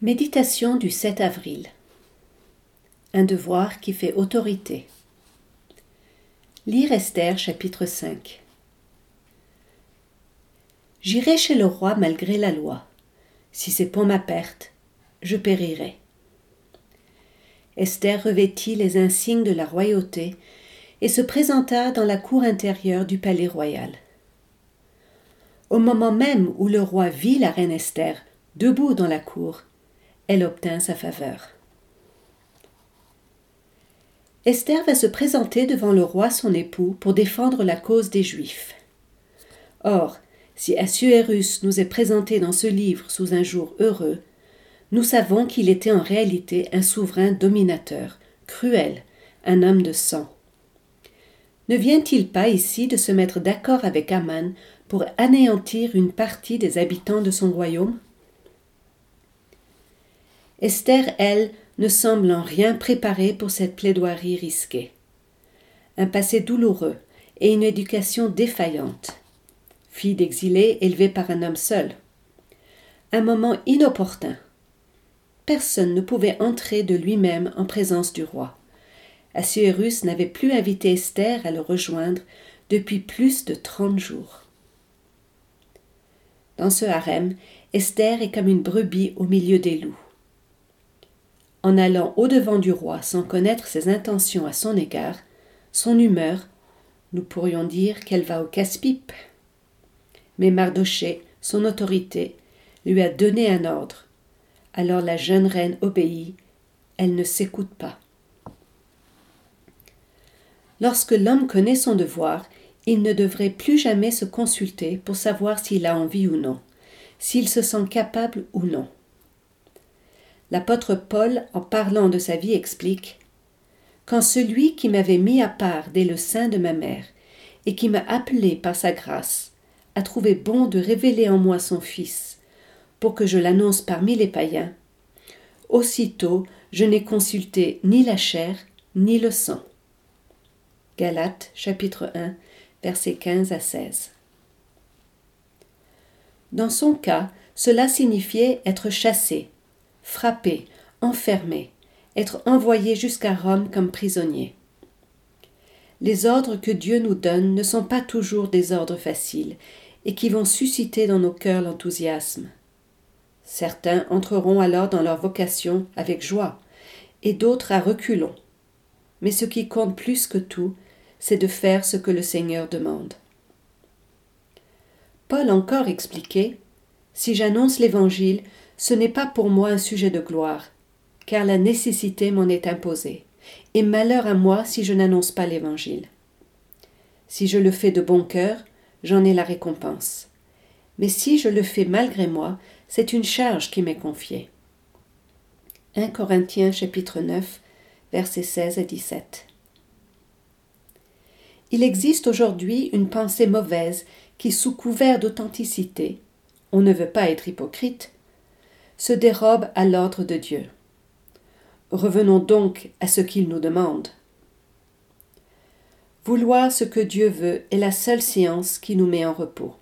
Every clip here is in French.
Méditation du 7 avril. Un devoir qui fait autorité. Lire Esther chapitre 5. J'irai chez le roi malgré la loi. Si c'est pour ma perte, je périrai. Esther revêtit les insignes de la royauté et se présenta dans la cour intérieure du palais royal. Au moment même où le roi vit la reine Esther debout dans la cour, elle obtint sa faveur. Esther va se présenter devant le roi son époux pour défendre la cause des Juifs. Or, si Assuérus nous est présenté dans ce livre sous un jour heureux, nous savons qu'il était en réalité un souverain dominateur, cruel, un homme de sang. Ne vient-il pas ici de se mettre d'accord avec Aman pour anéantir une partie des habitants de son royaume? Esther, elle, ne semble en rien préparée pour cette plaidoirie risquée. Un passé douloureux et une éducation défaillante. Fille d'exilé élevée par un homme seul. Un moment inopportun. Personne ne pouvait entrer de lui-même en présence du roi. Assuérus n'avait plus invité Esther à le rejoindre depuis plus de trente jours. Dans ce harem, Esther est comme une brebis au milieu des loups en allant au-devant du roi sans connaître ses intentions à son égard, son humeur, nous pourrions dire qu'elle va au casse-pipe. Mais Mardoché, son autorité, lui a donné un ordre. Alors la jeune reine obéit, elle ne s'écoute pas. Lorsque l'homme connaît son devoir, il ne devrait plus jamais se consulter pour savoir s'il a envie ou non, s'il se sent capable ou non. L'apôtre Paul, en parlant de sa vie, explique Quand celui qui m'avait mis à part dès le sein de ma mère, et qui m'a appelé par sa grâce, a trouvé bon de révéler en moi son Fils, pour que je l'annonce parmi les païens, aussitôt je n'ai consulté ni la chair ni le sang. Galates chapitre 1 versets 15 à 16. Dans son cas, cela signifiait être chassé, frappé, enfermé, être envoyé jusqu'à Rome comme prisonnier. Les ordres que Dieu nous donne ne sont pas toujours des ordres faciles et qui vont susciter dans nos cœurs l'enthousiasme. Certains entreront alors dans leur vocation avec joie, et d'autres à reculons. Mais ce qui compte plus que tout, c'est de faire ce que le Seigneur demande. Paul encore expliquait Si j'annonce l'Évangile, ce n'est pas pour moi un sujet de gloire, car la nécessité m'en est imposée, et malheur à moi si je n'annonce pas l'Évangile. Si je le fais de bon cœur, j'en ai la récompense. Mais si je le fais malgré moi, c'est une charge qui m'est confiée. 1 Corinthiens chapitre 9, versets 16 et 17. Il existe aujourd'hui une pensée mauvaise qui, sous couvert d'authenticité, on ne veut pas être hypocrite, se dérobe à l'ordre de Dieu. Revenons donc à ce qu'il nous demande. Vouloir ce que Dieu veut est la seule science qui nous met en repos.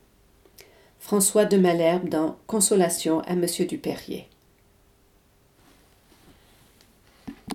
François de Malherbe dans Consolation à Monsieur Dupérier.